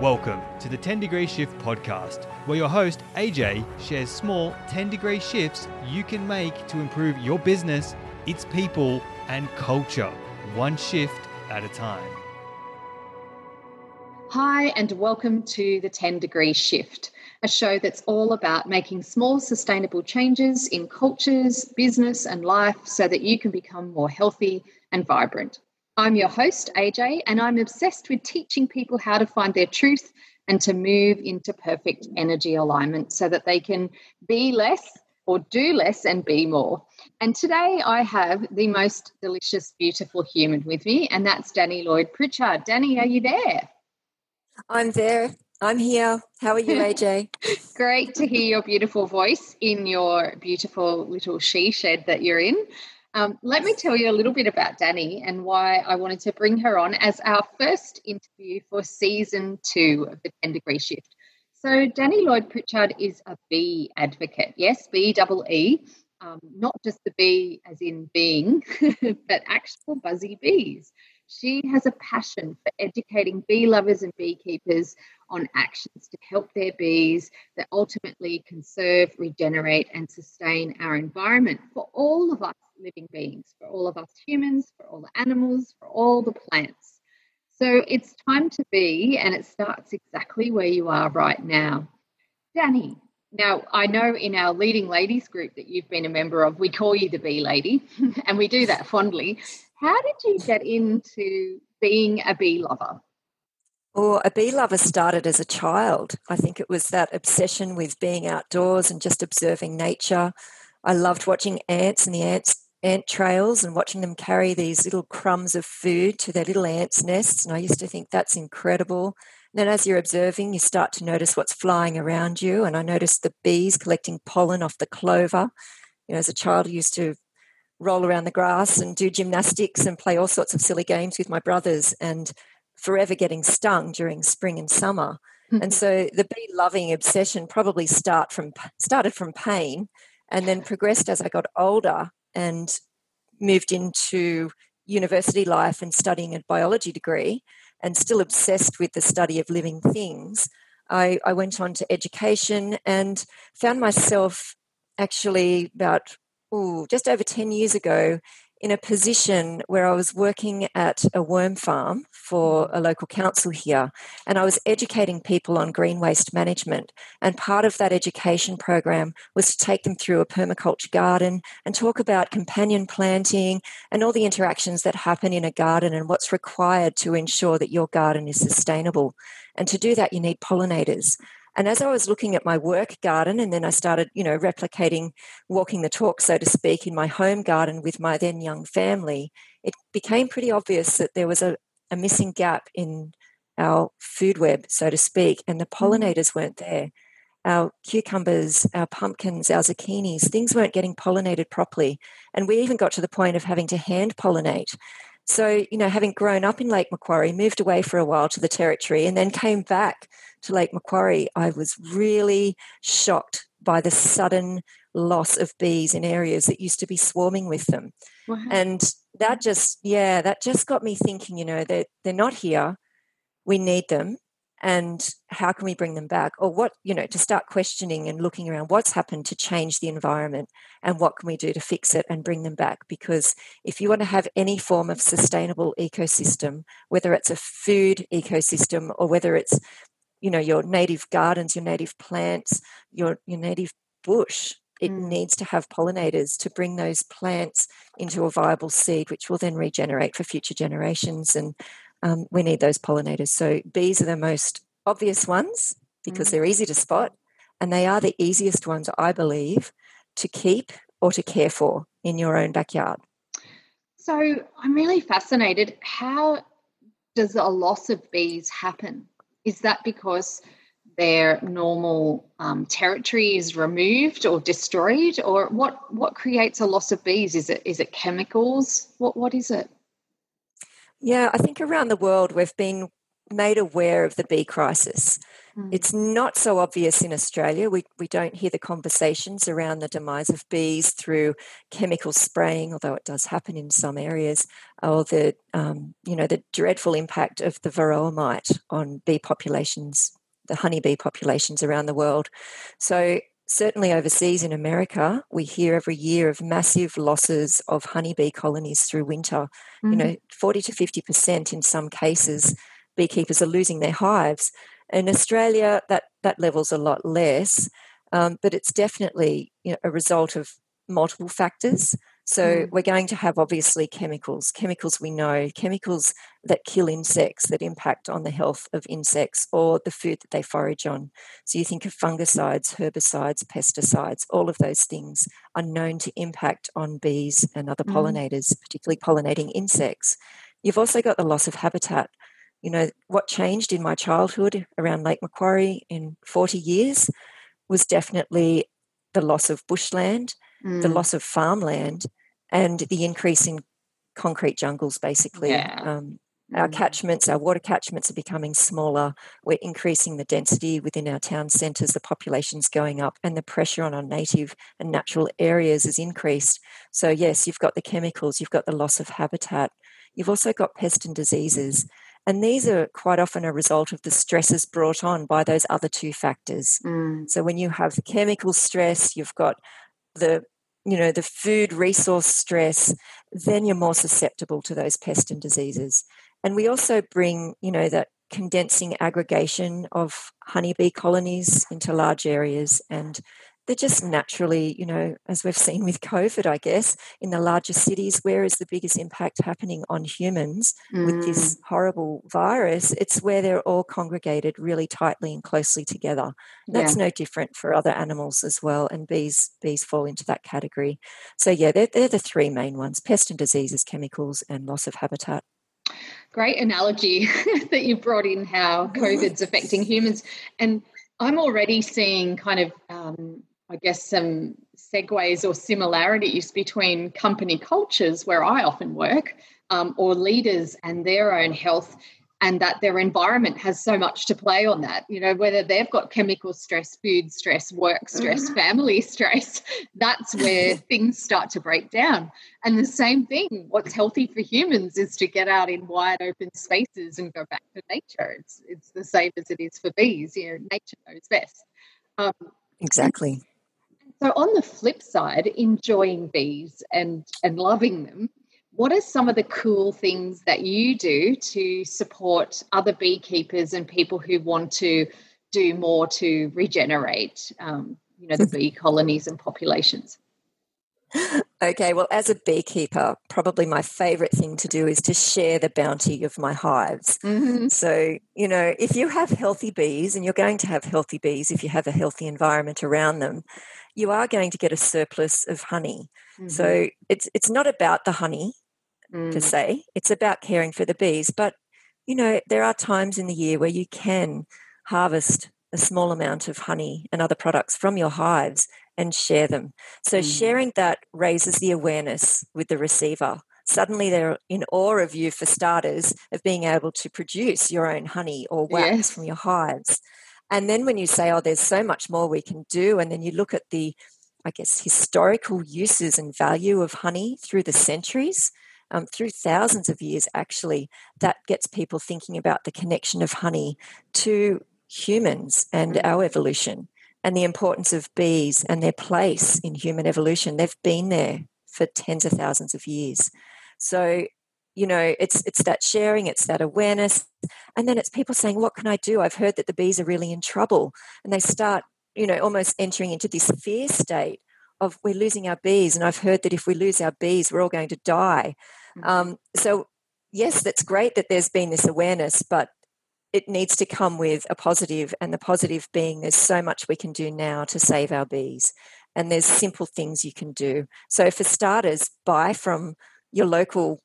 Welcome to the 10 Degree Shift podcast, where your host, AJ, shares small 10 degree shifts you can make to improve your business, its people, and culture, one shift at a time. Hi, and welcome to the 10 Degree Shift, a show that's all about making small, sustainable changes in cultures, business, and life so that you can become more healthy and vibrant. I'm your host, AJ, and I'm obsessed with teaching people how to find their truth and to move into perfect energy alignment so that they can be less or do less and be more. And today I have the most delicious, beautiful human with me, and that's Dani Lloyd Pritchard. Dani, are you there? I'm there. I'm here. How are you, AJ? Great to hear your beautiful voice in your beautiful little she shed that you're in. Um, let me tell you a little bit about Dani and why I wanted to bring her on as our first interview for season two of the 10 Degree Shift. So, Dani Lloyd Pritchard is a bee advocate. Yes, B double E, um, not just the bee as in being, but actual buzzy bees. She has a passion for educating bee lovers and beekeepers on actions to help their bees that ultimately conserve, regenerate, and sustain our environment for all of us living beings, for all of us humans, for all the animals, for all the plants. So it's time to be, and it starts exactly where you are right now. Dani, now I know in our leading ladies group that you've been a member of, we call you the bee lady, and we do that fondly. How did you get into being a bee lover? Well, a bee lover started as a child. I think it was that obsession with being outdoors and just observing nature. I loved watching ants and the ants ant trails and watching them carry these little crumbs of food to their little ants' nests. And I used to think that's incredible. And then as you're observing, you start to notice what's flying around you. And I noticed the bees collecting pollen off the clover. You know, as a child, I used to roll around the grass and do gymnastics and play all sorts of silly games with my brothers and forever getting stung during spring and summer. Mm-hmm. And so the bee loving obsession probably start from started from pain and then progressed as I got older and moved into university life and studying a biology degree and still obsessed with the study of living things, I, I went on to education and found myself actually about ooh, just over 10 years ago in a position where I was working at a worm farm for mm-hmm. a local council here, and I was educating people on green waste management. And part of that education program was to take them through a permaculture garden and talk about companion planting and all the interactions that happen in a garden and what's required to ensure that your garden is sustainable. And to do that, you need pollinators. And as I was looking at my work garden, and then I started, you know, replicating walking the talk, so to speak, in my home garden with my then young family, it became pretty obvious that there was a, a missing gap in our food web, so to speak, and the mm. pollinators weren't there. Our cucumbers, our pumpkins, our zucchinis, things weren't getting pollinated properly. And we even got to the point of having to hand pollinate. So, you know, having grown up in Lake Macquarie, moved away for a while to the territory, and then came back to Lake Macquarie, I was really shocked by the sudden loss of bees in areas that used to be swarming with them. Wow. And that just, yeah, that just got me thinking, you know, they're, they're not here. We need them. And how can we bring them back? Or what, you know, to start questioning and looking around what's happened to change the environment and what can we do to fix it and bring them back? Because if you want to have any form of sustainable ecosystem, whether it's a food ecosystem or whether it's you know your native gardens your native plants your your native bush it mm. needs to have pollinators to bring those plants into a viable seed which will then regenerate for future generations and um, we need those pollinators so bees are the most obvious ones because mm. they're easy to spot and they are the easiest ones i believe to keep or to care for in your own backyard so i'm really fascinated how does a loss of bees happen is that because their normal um, territory is removed or destroyed, or what? What creates a loss of bees? Is it is it chemicals? What what is it? Yeah, I think around the world we've been made aware of the bee crisis. Mm. It's not so obvious in Australia. We, we don't hear the conversations around the demise of bees through chemical spraying, although it does happen in some areas, or the um, you know the dreadful impact of the varroa mite on bee populations, the honeybee populations around the world. So certainly overseas in America, we hear every year of massive losses of honeybee colonies through winter. Mm. You know, 40 to 50% in some cases, beekeepers are losing their hives. In Australia, that, that level's a lot less, um, but it's definitely you know, a result of multiple factors. So Mm. we're going to have obviously chemicals, chemicals we know, chemicals that kill insects, that impact on the health of insects or the food that they forage on. So you think of fungicides, herbicides, pesticides, all of those things are known to impact on bees and other Mm. pollinators, particularly pollinating insects. You've also got the loss of habitat. You know, what changed in my childhood around Lake Macquarie in 40 years was definitely the loss of bushland the Mm. loss of farmland and the increase in concrete jungles basically Yeah. um, our Mm. catchments our water catchments are becoming smaller we're increasing the density within our town centres the population's going up and the pressure on our native and natural areas is increased so yes you've got the chemicals you've got the loss of habitat you've also got pest and diseases and these are quite often a result of the stresses brought on by those other two factors Mm. so when you have chemical stress, you've got the you know the food resource stress, then you're more susceptible to those pest and diseases. And we also bring you know that condensing aggregation of honeybee colonies into large areas and they're just naturally, you know, as we've seen with COVID, I guess, in the larger cities, where is the biggest impact happening on humans? with Mm. this horrible virus, it's where they're all congregated really tightly and closely together. That's Yeah. no different for other animals as well, and bees bees fall into that category. So yeah, they're, they're the three main ones: pest and diseases, chemicals, and loss of habitat. Great analogy that you brought in how COVID's affecting humans. And I'm already seeing kind of, um, I guess, some segues or similarities between company cultures where I often work um, or leaders and their own health. And that their environment has so much to play on that, you know, whether they've got chemical stress, food stress, work stress, family stress, that's where things start to break down. And the same thing, what's healthy for humans is to get out in wide open spaces and go back to nature. It's it's the same as it is for bees. You know, nature knows best. Um, Exactly. So on the flip side, enjoying bees and and loving them, what are some of the cool things that you do to support other beekeepers and people who want to do more to regenerate, um, you know, the bee colonies and populations? Okay, well, as a beekeeper, probably my favorite thing to do is to share the bounty of my hives. Mm-hmm. So, you know, if you have healthy bees, and you're going to have healthy bees if you have a healthy environment around them, you are going to get a surplus of honey. Mm-hmm. So it's it's not about the honey Mm. per se. It's about caring for the bees. But you know, there are times in the year where you can harvest a small amount of honey and other products from your hives and share them. So Mm. sharing that raises the awareness with the receiver. Suddenly they're in awe of you for starters of being able to produce your own honey or wax Yes. from your hives. And then when you say, oh, there's so much more we can do, and then you look at the, I guess, historical uses and value of honey through the centuries, um, through thousands of years, actually, that gets people thinking about the connection of honey to humans and Mm. our evolution and the importance of bees and their place in human evolution. They've been there for tens of thousands of years. So, you know, it's it's that sharing, it's that awareness, and then it's people saying, "What can I do? I've heard that the bees are really in trouble," and they start, you know, almost entering into this fear state of we're losing our bees, and I've heard that if we lose our bees, we're all going to die. Mhm. Um, so, yes, that's great that there's been this awareness, but it needs to come with a positive, and the positive being there's so much we can do now to save our bees, and there's simple things you can do. So, for starters, buy from your local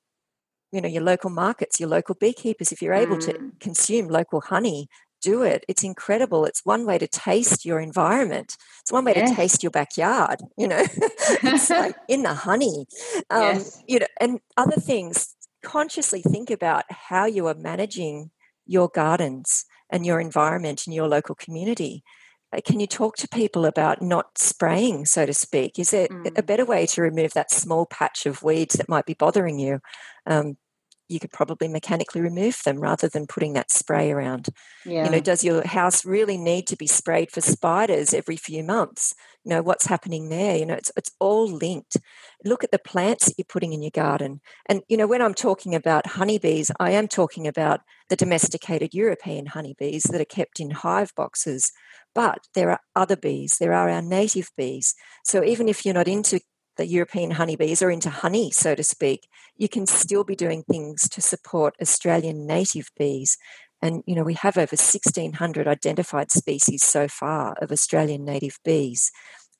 you know your local markets your local beekeepers if you're able to Mm. consume local honey do it it's incredible it's one way to taste your environment it's one way Yes. to taste your backyard you know it's like in the honey um, Yes. you know and other things consciously think about how you are managing your gardens and your environment in your local community. Uh, can you talk to people about not spraying, so to speak? Is there mm. a better way to remove that small patch of weeds that might be bothering you? Um, you could probably mechanically remove them rather than putting that spray around. Yeah. You know, does your house really need to be sprayed for spiders every few months? You know, what's happening there? You know, it's it's all linked. Look at the plants that you're putting in your garden. And you know, when I'm talking about honeybees, I am talking about the domesticated European honeybees that are kept in hive boxes. But there are other bees. There are our native bees. So even if you're not into the European honeybees or into honey, so to speak, you can still be doing things to support Australian native bees. And, you know, we have over 1,600 identified species so far of Australian native bees.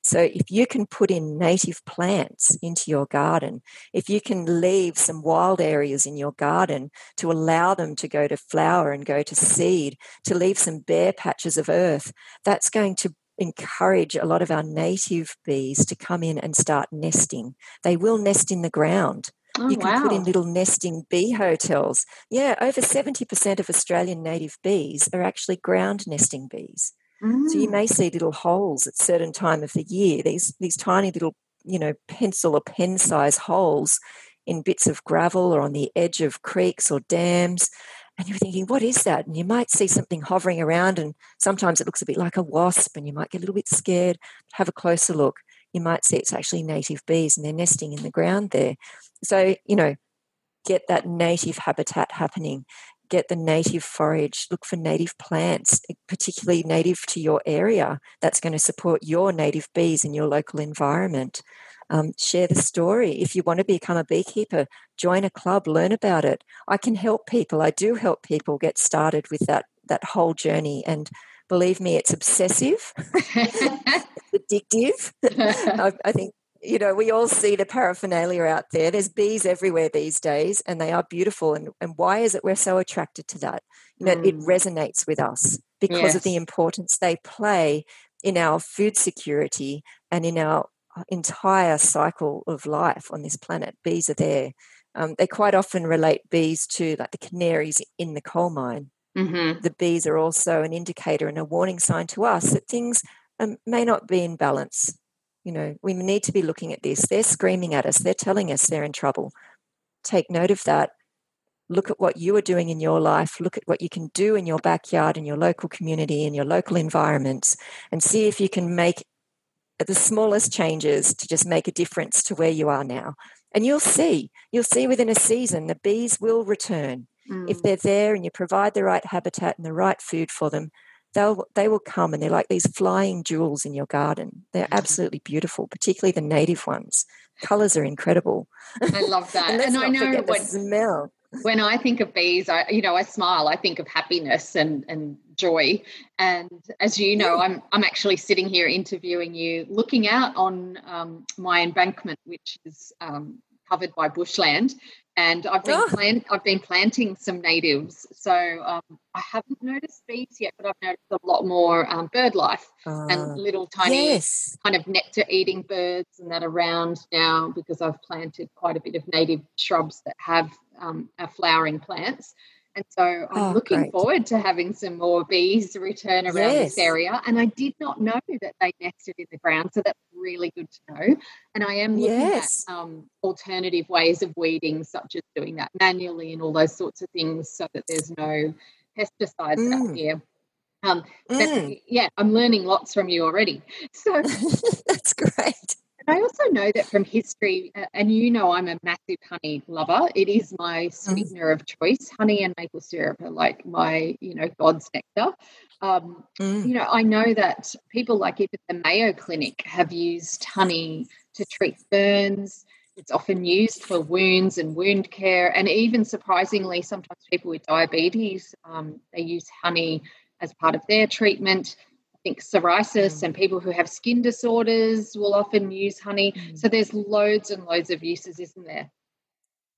So if you can put in native plants into your garden, if you can leave some wild areas in your garden to allow them to go to flower and go to seed, to leave some bare patches of earth, that's going to encourage a lot of our native bees to come in and start nesting. They will nest in the ground. Oh, you can wow. put in little nesting bee hotels. Yeah, over 70% of Australian native bees are actually ground nesting bees. Mm. So you may mm. see little holes at certain time of the year, these these tiny little, you know, pencil or pen size holes in bits of gravel or on the edge of creeks or dams and you're thinking, what is that? And you might see something hovering around, and sometimes it looks a bit like a wasp, and you might get a little bit scared. Have a closer look. You might see it's actually native bees, and they're nesting in the ground there. So, you know, get that native habitat happening. Get the native forage. Look for native plants, eh, particularly native to your area. That's going to support your native bees in your local environment um, share the story. If you want to become a beekeeper, join a club, learn about it. I can help people. I do help people get started with that that whole journey. And believe me, it's obsessive, it's addictive. I, I think you know, we all see the paraphernalia out there. There's bees everywhere these days, and they are beautiful. And, and why is it we're so attracted to that? You know, mm. it resonates with us because yes. of the importance they play in our food security and in our entire cycle of life on this planet. Bees are there. Um, they quite often relate bees to like the canaries in the coal mine. Mm-hmm. The bees are also an indicator and a warning sign to us that things um, may not be in balance. You know, we need to be looking at this. They're screaming at us, they're telling us they're in trouble. Take note of that. Look at what you are doing in your life. Look at what you can do in your backyard, in your local community, in your local environments, and see if you can make the smallest changes to just make a difference to where you are now. And you'll see, you'll see within a season the bees will return. Mm. If they're there and you provide the right habitat and the right food for them, they'll they will come and they're like these flying jewels in your garden. They're mm-hmm. absolutely beautiful, particularly the native ones. Colors are incredible. I love that. and, and I know what smell when I think of bees, I you know I smile. I think of happiness and and joy. And as you know, I'm I'm actually sitting here interviewing you, looking out on um, my embankment, which is um, covered by bushland, and I've been oh. plant, I've been planting some natives. So um, I haven't noticed bees yet, but I've noticed a lot more um, bird life uh, and ah, little tiny yes. kind of nectar eating birds and that around now because I've planted quite a bit of native shrubs that have um, flowering plants. And so I'm oh, looking great. forward to having some more bees return around yes. this area. And I did not know that they nested in the ground. So that's really good to know. And I am looking yes. at um, alternative ways of weeding, such as doing that manually and all those sorts of things so that there's no pesticides mm. out here. Um, mm. Yeah, I'm learning lots from you already. So that's great. And I also know that from history, and you know, I'm a massive honey lover. It is my mm. sweetener of choice. Honey and maple syrup are like my, you know, God's nectar. Um, mm. You know, I know that people like even the Mayo Clinic have used honey to treat burns. It's often used for wounds and wound care. And even surprisingly, sometimes people with diabetes, um, they use honey as part of their treatment think psoriasis mm. and people who have skin disorders will often use honey. Mm. So there's loads and loads of uses, isn't there?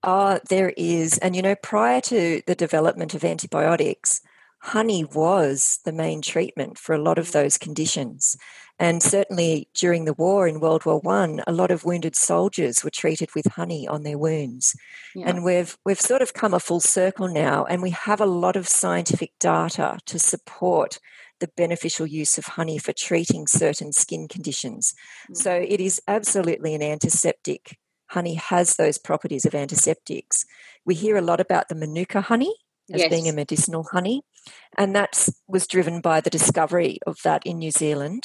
Oh, there is. And you know, prior to the development of antibiotics, honey was the main treatment for a lot of those conditions. And certainly during the war in World War One, a lot of wounded soldiers were treated with honey on their wounds. Yeah. And we've we've sort of come a full circle now, and we have a lot of scientific data to support the beneficial use of honey for treating certain skin conditions. Mm. So it is absolutely an antiseptic. Honey has those properties of antiseptics. We hear a lot about the manuka honey as yes. being a medicinal honey, and that was driven by the discovery of that in New Zealand.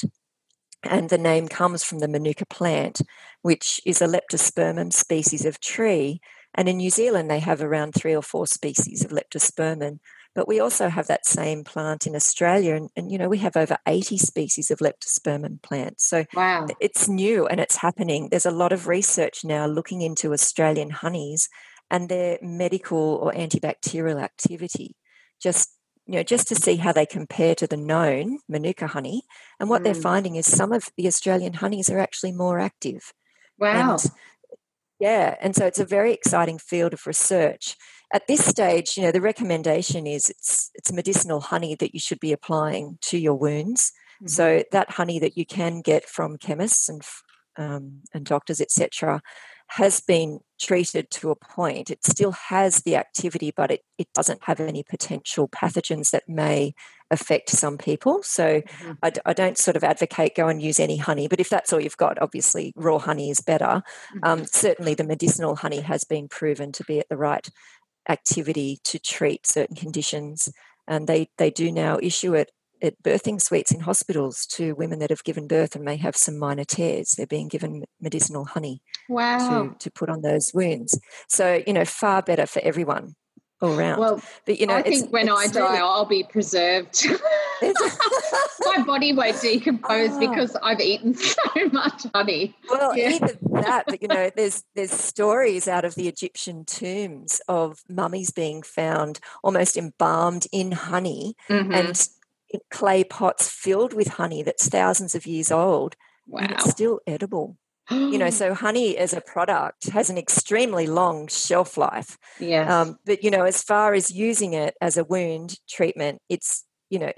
And the name comes from the manuka plant, which is a leptospermum species of tree. And in New Zealand, they have around three or four species of leptospermum. But we also have that same plant in Australia, and, and you know we have over 80 species of leptospermum plants. So wow. it's new and it's happening. There's a lot of research now looking into Australian honeys and their medical or antibacterial activity. Just you know, just to see how they compare to the known Manuka honey. And what mm. they're finding is some of the Australian honeys are actually more active. Wow. And, yeah, and so it's a very exciting field of research at this stage, you know, the recommendation is it's it's medicinal honey that you should be applying to your wounds. Mm-hmm. So that honey that you can get from chemists and um, and doctors, etc., has been treated to a point. It still has the activity, but it, it doesn't have any potential pathogens that may affect some people. So mm-hmm. I, I, don't sort of advocate go and use any honey, but if that's all you've got, obviously raw honey is better. Mm-hmm. Um, certainly the medicinal honey has been proven to be at the right activity to treat certain conditions. And they, they do now issue it at birthing suites in hospitals to women that have given birth and may have some minor tears. They're being given medicinal honey wow. to, to put on those wounds. So, you know, far better for everyone all around. Well, but you know, I think when I die, really... I'll be preserved. My body won't decompose oh. because I've eaten so much honey. Well, yeah. either that, but you know, there's there's stories out of the Egyptian tombs of mummies being found almost embalmed in honey mm-hmm. and clay pots filled with honey that's thousands of years old. Wow. And it's still edible you know so honey as a product has an extremely long shelf life yeah um, but you know as far as using it as a wound treatment it's you know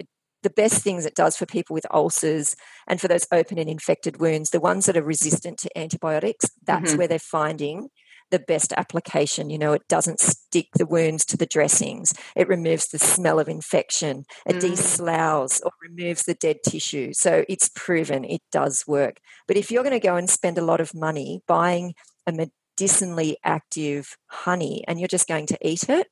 the best things it does for people with ulcers and for those open and infected wounds the ones that are resistant to antibiotics that's mm-hmm. where they're finding the best application. You know, it doesn't stick the wounds to the dressings. It removes the smell of infection. It mm. desloughs or removes the dead tissue. So it's proven it does work. But if you're going to go and spend a lot of money buying a medicinally active honey and you're just going to eat it,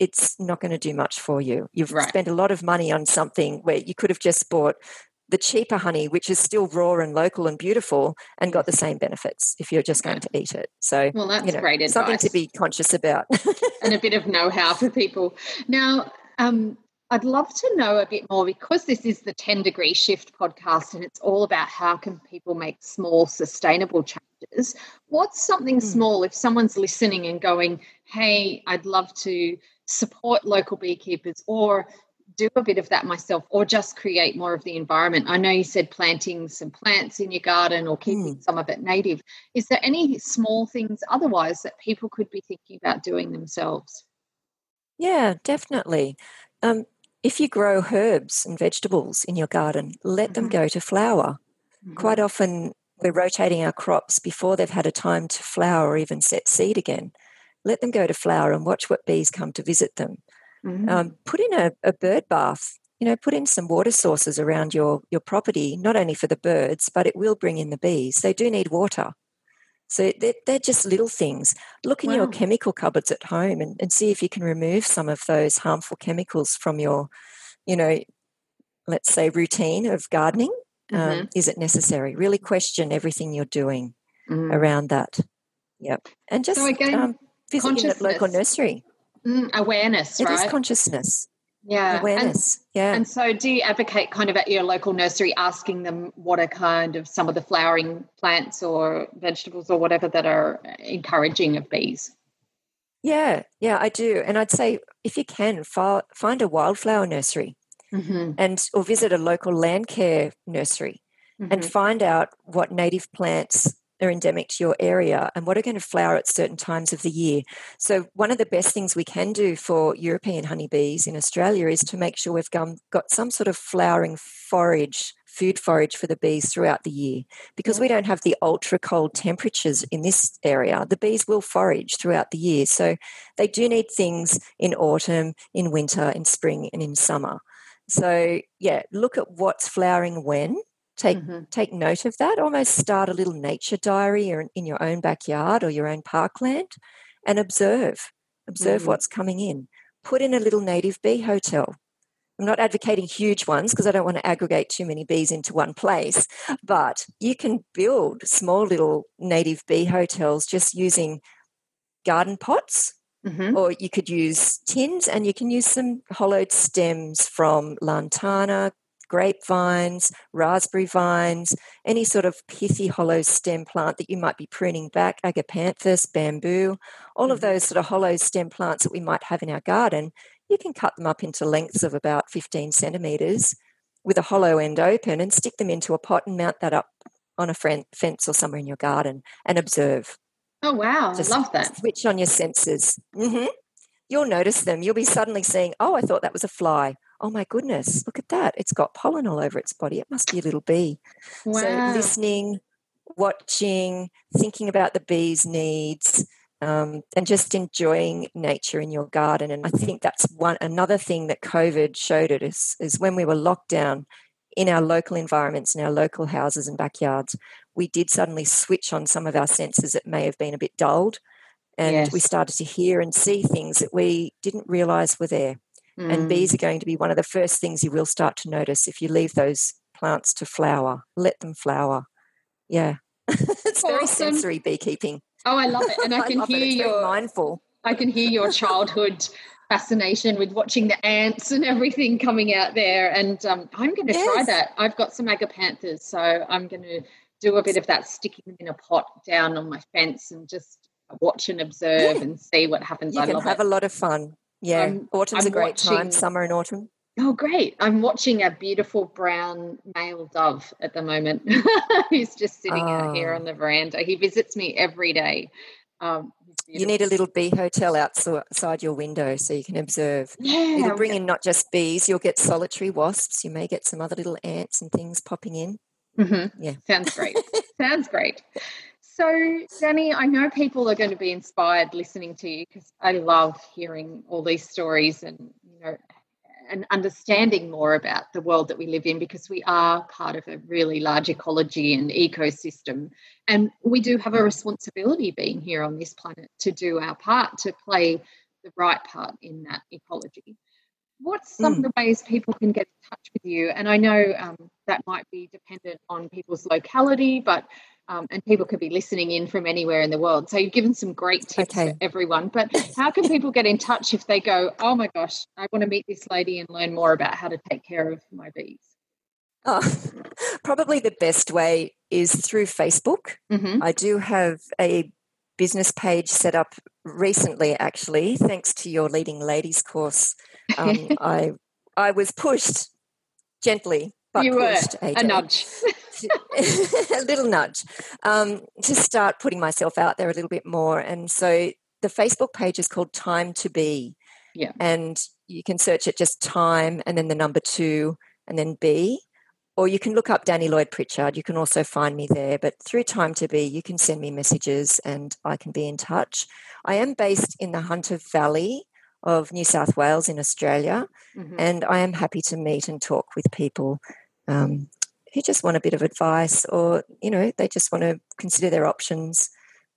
it's not going to do much for you. You've right. spent a lot of money on something where you could have just bought the cheaper honey, which is still raw and local and beautiful, and got the same benefits if you're just going to eat it. So, well, that's you know, great advice. Something to be conscious about, and a bit of know-how for people. Now, um, I'd love to know a bit more because this is the 10 degree shift podcast and it's all about how can people make small sustainable changes. What's something mm. small if someone's listening and going, "Hey, I'd love to support local beekeepers or do a bit of that myself or just create more of the environment. I know you said planting some plants in your garden or keeping mm. some of it native. Is there any small things otherwise that people could be thinking about doing themselves? Yeah, definitely. Um, if you grow herbs and vegetables in your garden, let mm-hmm. them go to flower. Mm-hmm. Quite often, we're rotating our crops before they've had a time to flower or even set seed again. Let them go to flower and watch what bees come to visit them. Mm-hmm. Um, put in a, a bird bath. You know, put in some water sources around your your property, not only for the birds, but it will bring in the bees. They do need water. So they're, they're just little things. Look in wow. your chemical cupboards at home and, and see if you can remove some of those harmful chemicals from your, you know, let's say routine of gardening. Um, mm-hmm. Um, is it necessary? Really question everything you're doing mm. around that. Yep. And just so again, um, visit a local nursery. Mm, awareness, it right? Is consciousness. Yeah. Awareness. And, yeah. And so do you advocate kind of at your local nursery asking them what are kind of some of the flowering plants or vegetables or whatever that are encouraging of bees? Yeah, yeah, I do. And I'd say if you can, find a wildflower nursery mm-hmm. and or visit a local land care nursery mm-hmm. and find out what native plants are endemic to your area and what are going to flower at certain times of the year. So, one of the best things we can do for European honeybees in Australia is to make sure we've got some sort of flowering forage, food forage for the bees throughout the year. Because we don't have the ultra cold temperatures in this area, the bees will forage throughout the year. So, they do need things in autumn, in winter, in spring, and in summer. So, yeah, look at what's flowering when take mm-hmm. take note of that almost start a little nature diary or in your own backyard or your own parkland and observe observe mm-hmm. what's coming in put in a little native bee hotel i'm not advocating huge ones because i don't want to aggregate too many bees into one place but you can build small little native bee hotels just using garden pots Mm-hmm. Or you could use tins and you can use some hollowed stems from lantana, grapevines, raspberry vines, any sort of pithy hollow stem plant that you might be pruning back, agapanthus, bamboo, all of mm-hmm. those sort of hollow stem plants that we might have in our garden, you can cut them up into lengths of about 15 centimetres with a hollow end open and stick them into a pot and mount that up on a fence or somewhere in your garden and observe. Oh, wow. Just I love that. Switch on your senses. Mm-hmm. You'll notice them. You'll be suddenly seeing, oh, I thought that was a fly oh my goodness, look at that. It's got pollen all over its body. It must be a little bee. Wow. So listening, watching, thinking about the bee's needs, um, and just enjoying nature in your garden. And I think that's one another thing that COVID showed us is when we were locked down in our local environments, in our local houses and backyards, we did suddenly switch on some of our senses that may have been a bit dulled. And yes. we started to hear and see things that we didn't realize were there. Mm. And bees are going to be one of the first things you will start to notice if you leave those plants to flower. Let them flower. Yeah. it's awesome. very sensory beekeeping. Oh, I love it. And I can I hear your mindful. I can hear your childhood fascination with watching the ants and everything coming out there. And um, I'm going to yes. try that. I've got some agapanthus, so I'm going to do a bit of that sticking them in a pot down on my fence and just watch and observe yeah. and see what happens. You I can have it. a lot of fun. Yeah, I'm, autumn's I'm a great watching, time. Summer and autumn. Oh, great! I'm watching a beautiful brown male dove at the moment. He's just sitting oh. out here oh. on the veranda. He visits me every day. Um, you need a little bee hotel outside your window so you can observe. Yeah, It'll bring in not just bees, you'll get solitary wasps. You may get some other little ants and things popping in. Mm-hmm. Yeah. Sounds great. Sounds great. So, Dani, I know people are going to be inspired listening to you because I love hearing all these stories and, you know, and understanding more about the world that we live in because we are part of a really large ecology and ecosystem. And we do have a responsibility being here on this planet to do our part, to play the right part in that ecology. What's some mm. of the ways people can get in touch with you? And I know um, that might be dependent on people's locality, but um, and people could be listening in from anywhere in the world. So you've given some great tips okay. for everyone. But how can people get in touch if they go, oh my gosh, I want to meet this lady and learn more about how to take care of my bees? Oh, probably the best way is through Facebook. Mm-hmm. I do have a business page set up recently, actually, thanks to your leading ladies course. Um, I I was pushed gently but you were a nudge, a little nudge, um, to start putting myself out there a little bit more. And so the Facebook page is called Time to Be. Yeah. And you can search it just time and then the number two and then B. Or you can look up Dani Lloyd Pritchard. You can also find me there. But through Time to Be, you can send me messages and I can be in touch. I am based in the Hunter Valley of New South Wales in Australia, mm-hmm. and I am happy to meet and talk with people um, who just want a bit of advice or, you know, they just want to consider their options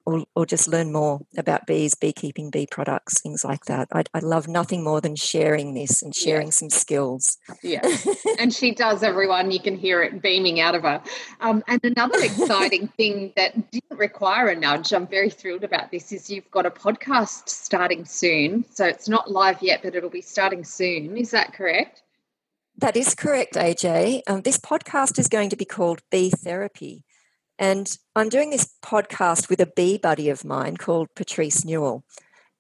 or, or just learn more about bees, beekeeping, bee products, things like that. I, I love nothing more than sharing this and sharing some skills. Yeah, and she does, everyone. You can hear it beaming out of her. Um, and another exciting thing that didn't require a nudge, I'm very thrilled about this, is you've got a podcast starting soon. So it's not live yet, but it'll be starting soon. Is that correct? That is correct, AJ. Um, this podcast is going to be called Bee Therapy. And I'm doing this podcast with a bee buddy of mine called Patrice Newell.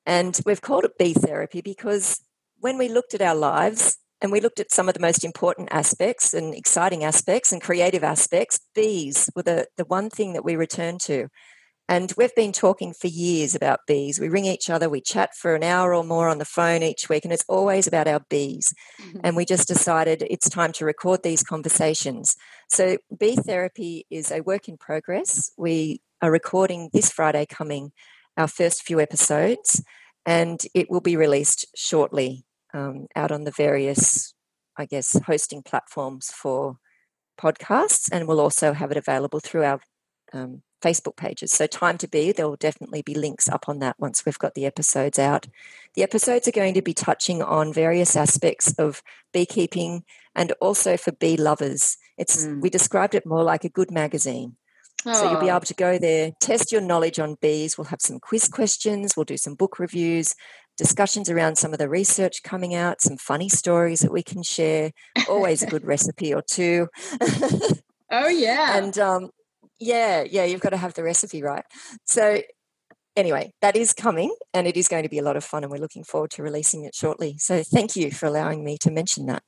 And we've called it Bee Therapy because when we looked at our lives and we looked at some of the most important aspects and exciting aspects and creative aspects. Bees were the, the one thing that we returned to. And we've been talking for years about bees. We ring each other, we chat for an hour or more on the phone each week, and it's always about our bees. Mm-hmm. And we just decided it's time to record these conversations. So, bee therapy is a work in progress. We are recording this Friday coming our first few episodes, and it will be released shortly um, out on the various, I guess, hosting platforms for podcasts, and we'll also have it available through our um, Facebook pages. So, Time to Bee, there will definitely be links up on that once we've got the episodes out. The episodes are going to be touching on various aspects of beekeeping and also for bee lovers. It's mm. we described it more like a good magazine. So you'll be able to go there, test your knowledge on bees. We'll have some quiz questions, we'll do some book reviews, discussions around some of the research coming out, some funny stories that we can share, always a good recipe or two. oh yeah. And um, yeah, yeah, you've got to have the recipe right. So anyway, that is coming and it is going to be a lot of fun and we're looking forward to releasing it shortly. So thank you for allowing me to mention that.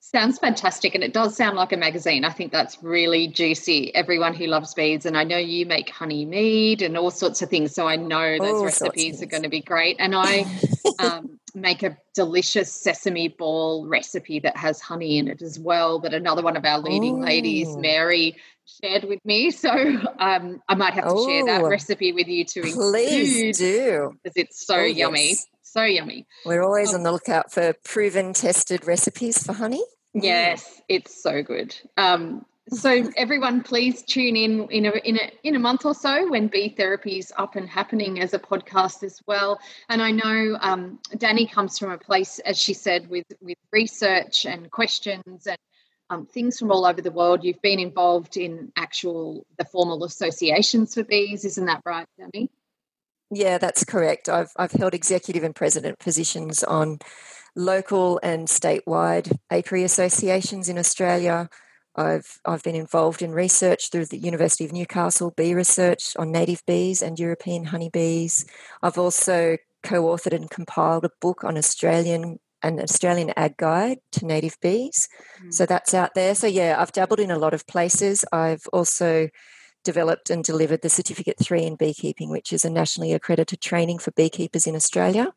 Sounds fantastic. And it does sound like a magazine. I think that's really juicy. Everyone who loves beads, and I know you make honey mead and all sorts of things. So I know those all recipes are going to be great. And I um, make a delicious sesame ball recipe that has honey in it as well, that another one of our leading Ooh. ladies, Mary, shared with me. So um, I might have to share that recipe with you to. Please do. Because it's so oh, yummy. Yes. So yummy. We're always um, on the lookout for proven, tested recipes for honey. Yes, it's so good. Um, so everyone, please tune in in a, in a in a month or so when bee therapy is up and happening as a podcast as well. And I know um, Dani comes from a place, as she said, with with research and questions and um, things from all over the world. You've been involved in actual the formal associations for bees, isn't that right, Dani? Yeah, that's correct. I've I've held executive and president positions on local and statewide apiary associations in Australia. I've I've been involved in research through the University of Newcastle bee research on native bees and European honeybees. I've also co-authored and compiled a book on Australian an Australian ag guide to native bees. Mm. So that's out there. So yeah, I've dabbled in a lot of places. I've also developed and delivered the Certificate 3 in beekeeping, which is a nationally accredited training for beekeepers in Australia.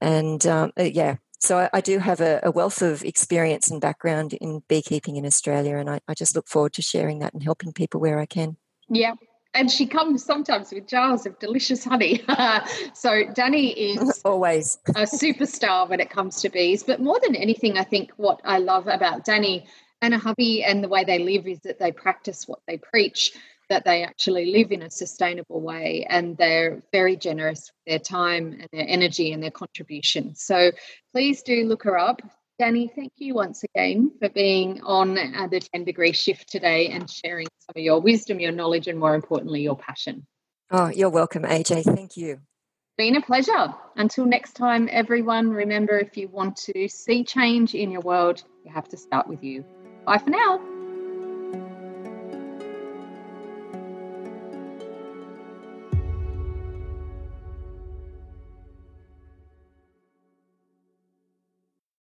And um, uh, yeah, so I, I do have a, a, wealth of experience and background in beekeeping in Australia, and I, I just look forward to sharing that and helping people where I can. Yeah, and she comes sometimes with jars of delicious honey. so Dani is always a superstar when it comes to bees. But more than anything, I think what I love about Dani and a hubby and the way they live is that they practice what they preach that they actually live in a sustainable way and they're very generous with their time and their energy and their contribution. So please do look her up. Dani, thank you once again for being on uh, the 10 degree shift today and sharing some of your wisdom, your knowledge, and more importantly, your passion. Oh, you're welcome, AJ. Thank you. Been a pleasure. Until next time, everyone, remember if you want to see change in your world, you have to start with you. Bye for now.